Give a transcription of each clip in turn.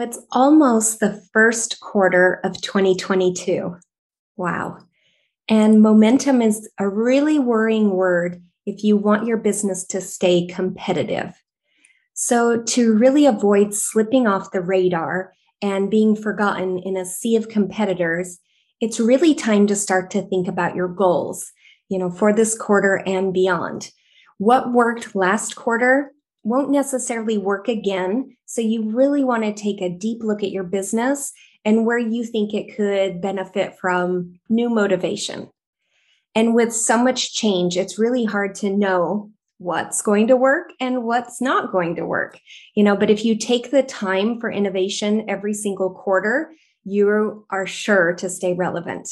It's almost the first quarter of 2022. Wow. And momentum is a really worrying word if you want your business to stay competitive. So, to really avoid slipping off the radar and being forgotten in a sea of competitors, it's really time to start to think about your goals, you know, for this quarter and beyond. What worked last quarter won't necessarily work again. So you really want to take a deep look at your business and where you think it could benefit from new motivation. And with so much change, it's really hard to know what's going to work and what's not going to work. You know, but if you take the time for innovation every single quarter, you are sure to stay relevant.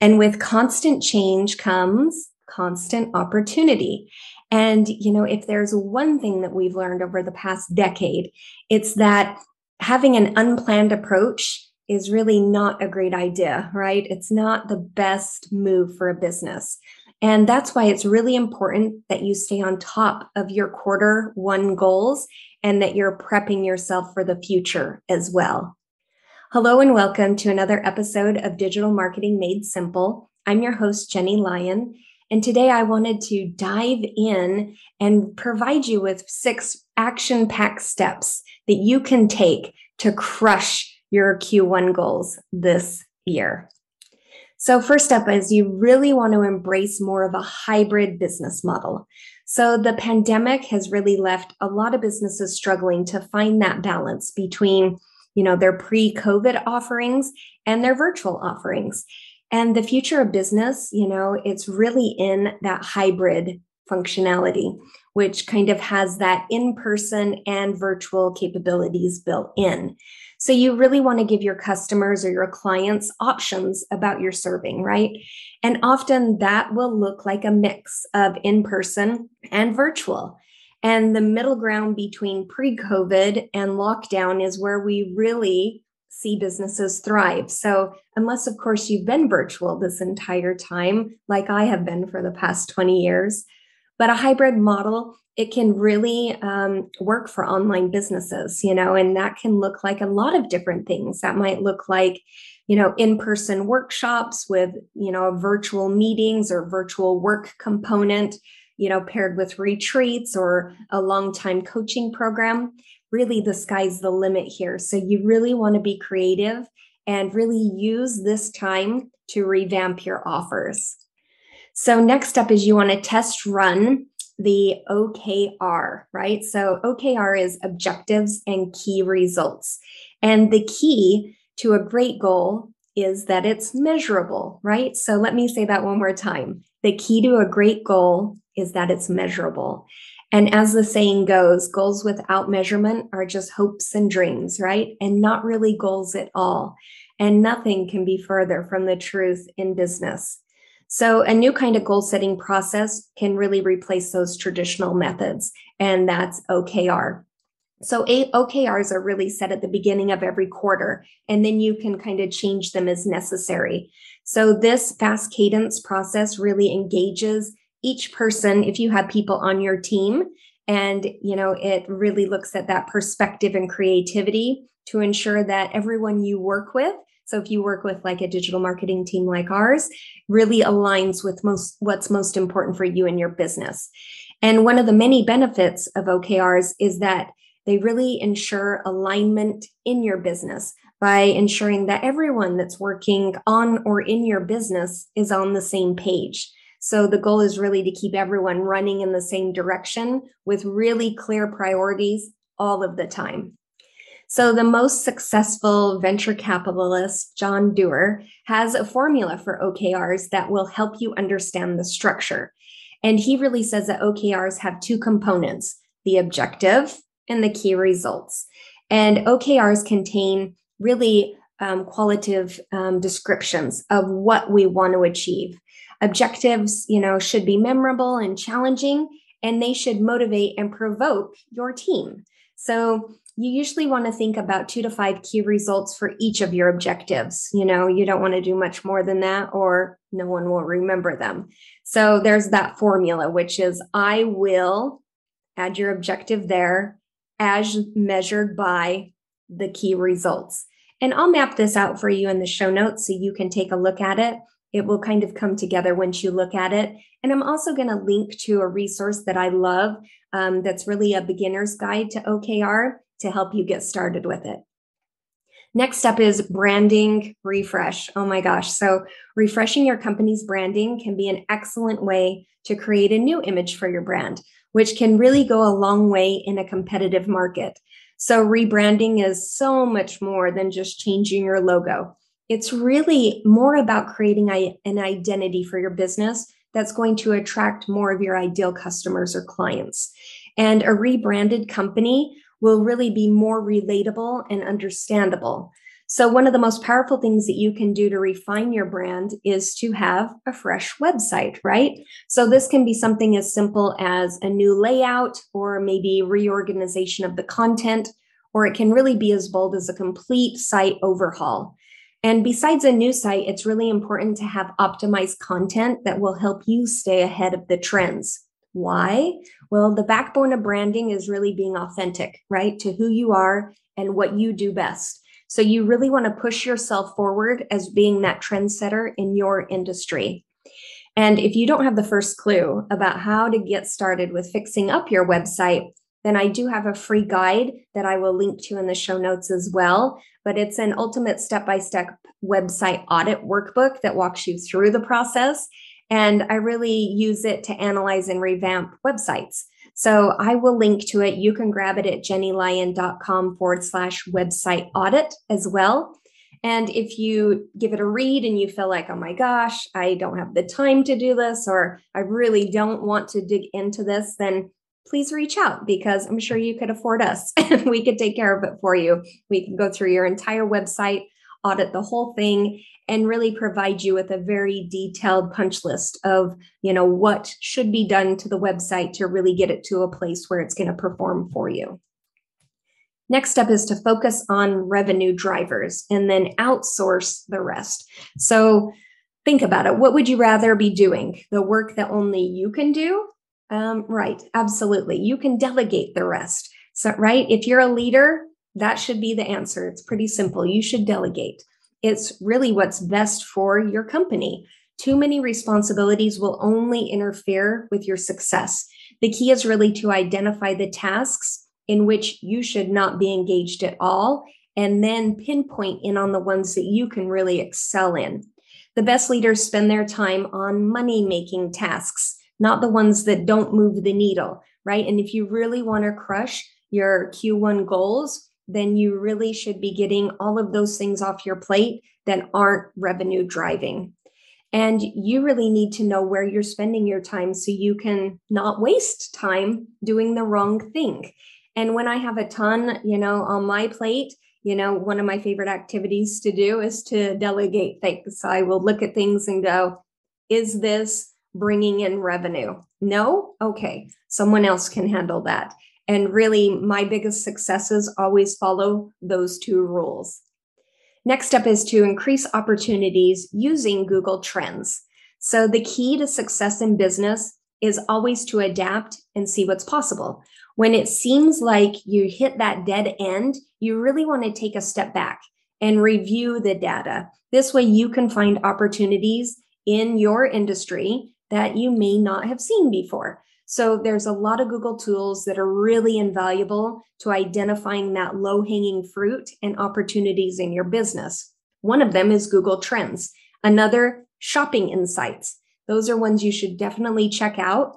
And with constant change comes constant opportunity. And, you know, if there's one thing that we've learned over the past decade, it's that having an unplanned approach is really not a great idea, right? It's not the best move for a business. And that's why it's really important that you stay on top of your quarter one goals and that you're prepping yourself for the future as well. Hello and welcome to another episode of Digital Marketing Made Simple. I'm your host, Jenny Lyon. And today I wanted to dive in and provide you with six action packed steps that you can take to crush your Q1 goals this year. So, first up is you really want to embrace more of a hybrid business model. So, the pandemic has really left a lot of businesses struggling to find that balance between you know their pre-covid offerings and their virtual offerings and the future of business, you know, it's really in that hybrid functionality, which kind of has that in person and virtual capabilities built in. So you really want to give your customers or your clients options about your serving, right? And often that will look like a mix of in person and virtual. And the middle ground between pre COVID and lockdown is where we really see businesses thrive. So, unless, of course, you've been virtual this entire time, like I have been for the past 20 years, but a hybrid model, it can really um, work for online businesses, you know, and that can look like a lot of different things. That might look like, you know, in person workshops with, you know, virtual meetings or virtual work component you know, paired with retreats or a long time coaching program really the sky's the limit here. So you really want to be creative and really use this time to revamp your offers. So next up is you want to test run the OKR, right? So OKR is objectives and key results. And the key to a great goal is that it's measurable, right? So let me say that one more time. The key to a great goal is that it's measurable. And as the saying goes, goals without measurement are just hopes and dreams, right? And not really goals at all. And nothing can be further from the truth in business. So, a new kind of goal setting process can really replace those traditional methods, and that's OKR. So, OKRs are really set at the beginning of every quarter, and then you can kind of change them as necessary. So, this fast cadence process really engages each person if you have people on your team and you know it really looks at that perspective and creativity to ensure that everyone you work with so if you work with like a digital marketing team like ours really aligns with most what's most important for you and your business and one of the many benefits of okrs is that They really ensure alignment in your business by ensuring that everyone that's working on or in your business is on the same page. So the goal is really to keep everyone running in the same direction with really clear priorities all of the time. So, the most successful venture capitalist, John Doerr, has a formula for OKRs that will help you understand the structure. And he really says that OKRs have two components the objective and the key results. And OKRs contain really um, qualitative um, descriptions of what we want to achieve. Objectives, you know, should be memorable and challenging, and they should motivate and provoke your team. So you usually want to think about two to five key results for each of your objectives. You know, you don't want to do much more than that, or no one will remember them. So there's that formula, which is I will add your objective there as measured by the key results. And I'll map this out for you in the show notes so you can take a look at it. It will kind of come together once you look at it. And I'm also going to link to a resource that I love um, that's really a beginner's guide to OKR to help you get started with it. Next up is branding refresh. Oh my gosh. So, refreshing your company's branding can be an excellent way to create a new image for your brand, which can really go a long way in a competitive market. So, rebranding is so much more than just changing your logo. It's really more about creating an identity for your business that's going to attract more of your ideal customers or clients. And a rebranded company will really be more relatable and understandable. So, one of the most powerful things that you can do to refine your brand is to have a fresh website, right? So, this can be something as simple as a new layout or maybe reorganization of the content, or it can really be as bold as a complete site overhaul. And besides a new site, it's really important to have optimized content that will help you stay ahead of the trends. Why? Well, the backbone of branding is really being authentic, right? To who you are and what you do best. So you really want to push yourself forward as being that trendsetter in your industry. And if you don't have the first clue about how to get started with fixing up your website, then I do have a free guide that I will link to in the show notes as well. But it's an ultimate step by step website audit workbook that walks you through the process and I really use it to analyze and revamp websites. So I will link to it. You can grab it at jennylyon.com forward slash website audit as well. And if you give it a read and you feel like, oh my gosh, I don't have the time to do this, or I really don't want to dig into this, then please reach out because I'm sure you could afford us and we could take care of it for you. We can go through your entire website, audit the whole thing, and really provide you with a very detailed punch list of you know what should be done to the website to really get it to a place where it's going to perform for you. Next step is to focus on revenue drivers and then outsource the rest. So think about it. What would you rather be doing? The work that only you can do um, right absolutely you can delegate the rest so right if you're a leader that should be the answer it's pretty simple you should delegate it's really what's best for your company. Too many responsibilities will only interfere with your success. The key is really to identify the tasks in which you should not be engaged at all and then pinpoint in on the ones that you can really excel in. The best leaders spend their time on money making tasks, not the ones that don't move the needle, right? And if you really want to crush your Q1 goals, then you really should be getting all of those things off your plate that aren't revenue driving. And you really need to know where you're spending your time so you can not waste time doing the wrong thing. And when I have a ton, you know, on my plate, you know, one of my favorite activities to do is to delegate things. So I will look at things and go, is this bringing in revenue? No? Okay. Someone else can handle that. And really, my biggest successes always follow those two rules. Next step is to increase opportunities using Google Trends. So, the key to success in business is always to adapt and see what's possible. When it seems like you hit that dead end, you really want to take a step back and review the data. This way, you can find opportunities in your industry that you may not have seen before. So there's a lot of Google tools that are really invaluable to identifying that low hanging fruit and opportunities in your business. One of them is Google Trends, another shopping insights. Those are ones you should definitely check out.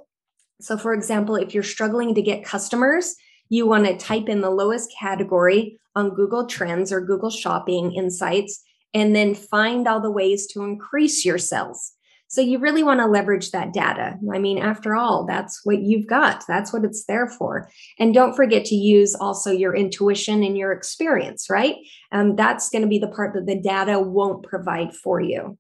So, for example, if you're struggling to get customers, you want to type in the lowest category on Google Trends or Google Shopping Insights, and then find all the ways to increase your sales. So you really want to leverage that data. I mean, after all, that's what you've got. That's what it's there for. And don't forget to use also your intuition and your experience, right? Um, that's going to be the part that the data won't provide for you.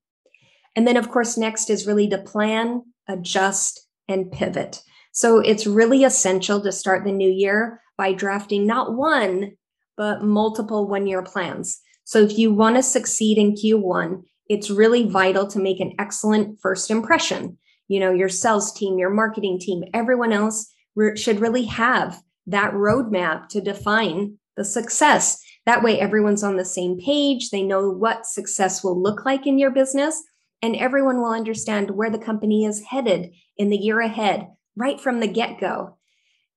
And then, of course, next is really to plan, adjust, and pivot. So it's really essential to start the new year by drafting not one, but multiple one year plans. So if you want to succeed in Q1, it's really vital to make an excellent first impression. You know, your sales team, your marketing team, everyone else re- should really have that roadmap to define the success. That way, everyone's on the same page. They know what success will look like in your business, and everyone will understand where the company is headed in the year ahead, right from the get go.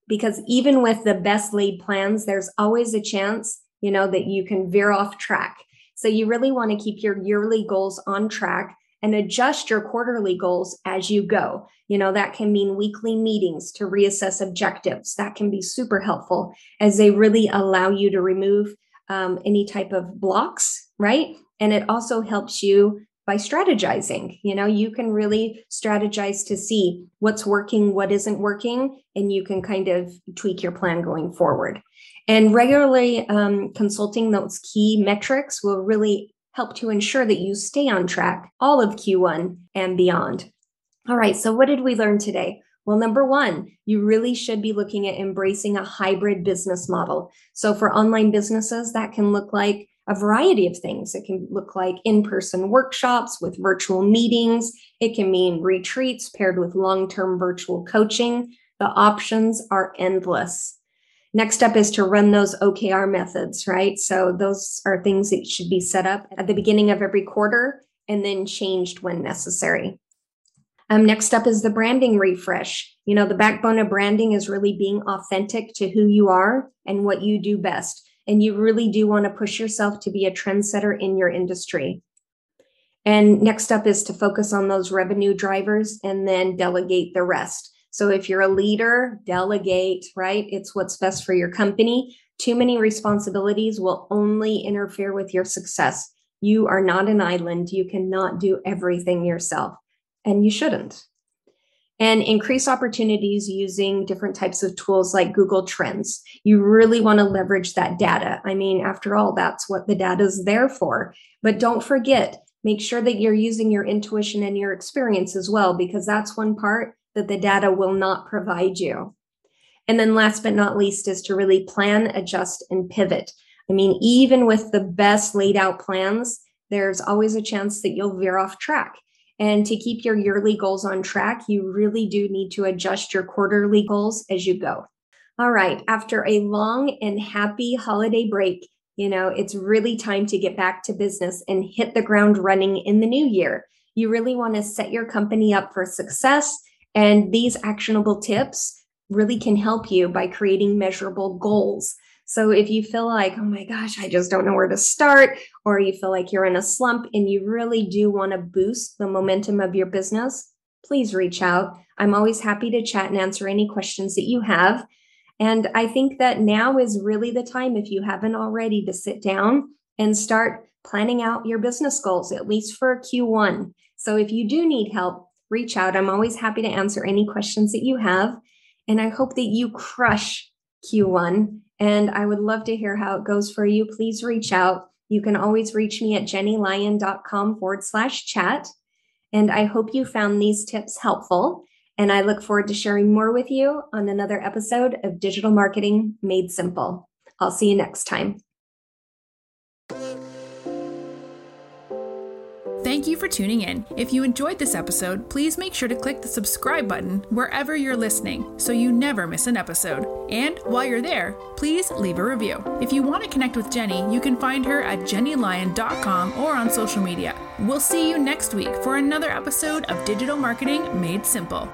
Because even with the best laid plans, there's always a chance, you know, that you can veer off track. So you really want to keep your yearly goals on track and adjust your quarterly goals as you go. You know, that can mean weekly meetings to reassess objectives. That can be super helpful as they really allow you to remove um, any type of blocks, right? And it also helps you by strategizing. You know, you can really strategize to see what's working, what isn't working, and you can kind of tweak your plan going forward. And regularly um, consulting those key metrics will really help to ensure that you stay on track all of Q1 and beyond. All right, so what did we learn today? Well, number one, you really should be looking at embracing a hybrid business model. So, for online businesses, that can look like a variety of things. It can look like in person workshops with virtual meetings, it can mean retreats paired with long term virtual coaching. The options are endless. Next step is to run those OKR methods, right? So those are things that should be set up at the beginning of every quarter and then changed when necessary. Um, next up is the branding refresh. You know, the backbone of branding is really being authentic to who you are and what you do best. And you really do want to push yourself to be a trendsetter in your industry. And next up is to focus on those revenue drivers and then delegate the rest. So if you're a leader, delegate, right? It's what's best for your company. Too many responsibilities will only interfere with your success. You are not an island. You cannot do everything yourself, and you shouldn't. And increase opportunities using different types of tools like Google Trends. You really want to leverage that data. I mean, after all, that's what the data is there for. But don't forget, make sure that you're using your intuition and your experience as well, because that's one part that the data will not provide you. And then last but not least is to really plan, adjust, and pivot. I mean, even with the best laid out plans, there's always a chance that you'll veer off track. And to keep your yearly goals on track, you really do need to adjust your quarterly goals as you go. All right, after a long and happy holiday break, you know, it's really time to get back to business and hit the ground running in the new year. You really want to set your company up for success and these actionable tips really can help you by creating measurable goals. So if you feel like, oh my gosh, I just don't know where to start, or you feel like you're in a slump and you really do want to boost the momentum of your business, please reach out. I'm always happy to chat and answer any questions that you have. And I think that now is really the time, if you haven't already, to sit down and start planning out your business goals, at least for Q1. So if you do need help, reach out. I'm always happy to answer any questions that you have. And I hope that you crush Q1. And I would love to hear how it goes for you. Please reach out. You can always reach me at jennylyon.com forward slash chat. And I hope you found these tips helpful. And I look forward to sharing more with you on another episode of Digital Marketing Made Simple. I'll see you next time. Thank you for tuning in. If you enjoyed this episode, please make sure to click the subscribe button wherever you're listening so you never miss an episode. And while you're there, please leave a review. If you want to connect with Jenny, you can find her at jennylyon.com or on social media. We'll see you next week for another episode of Digital Marketing Made Simple.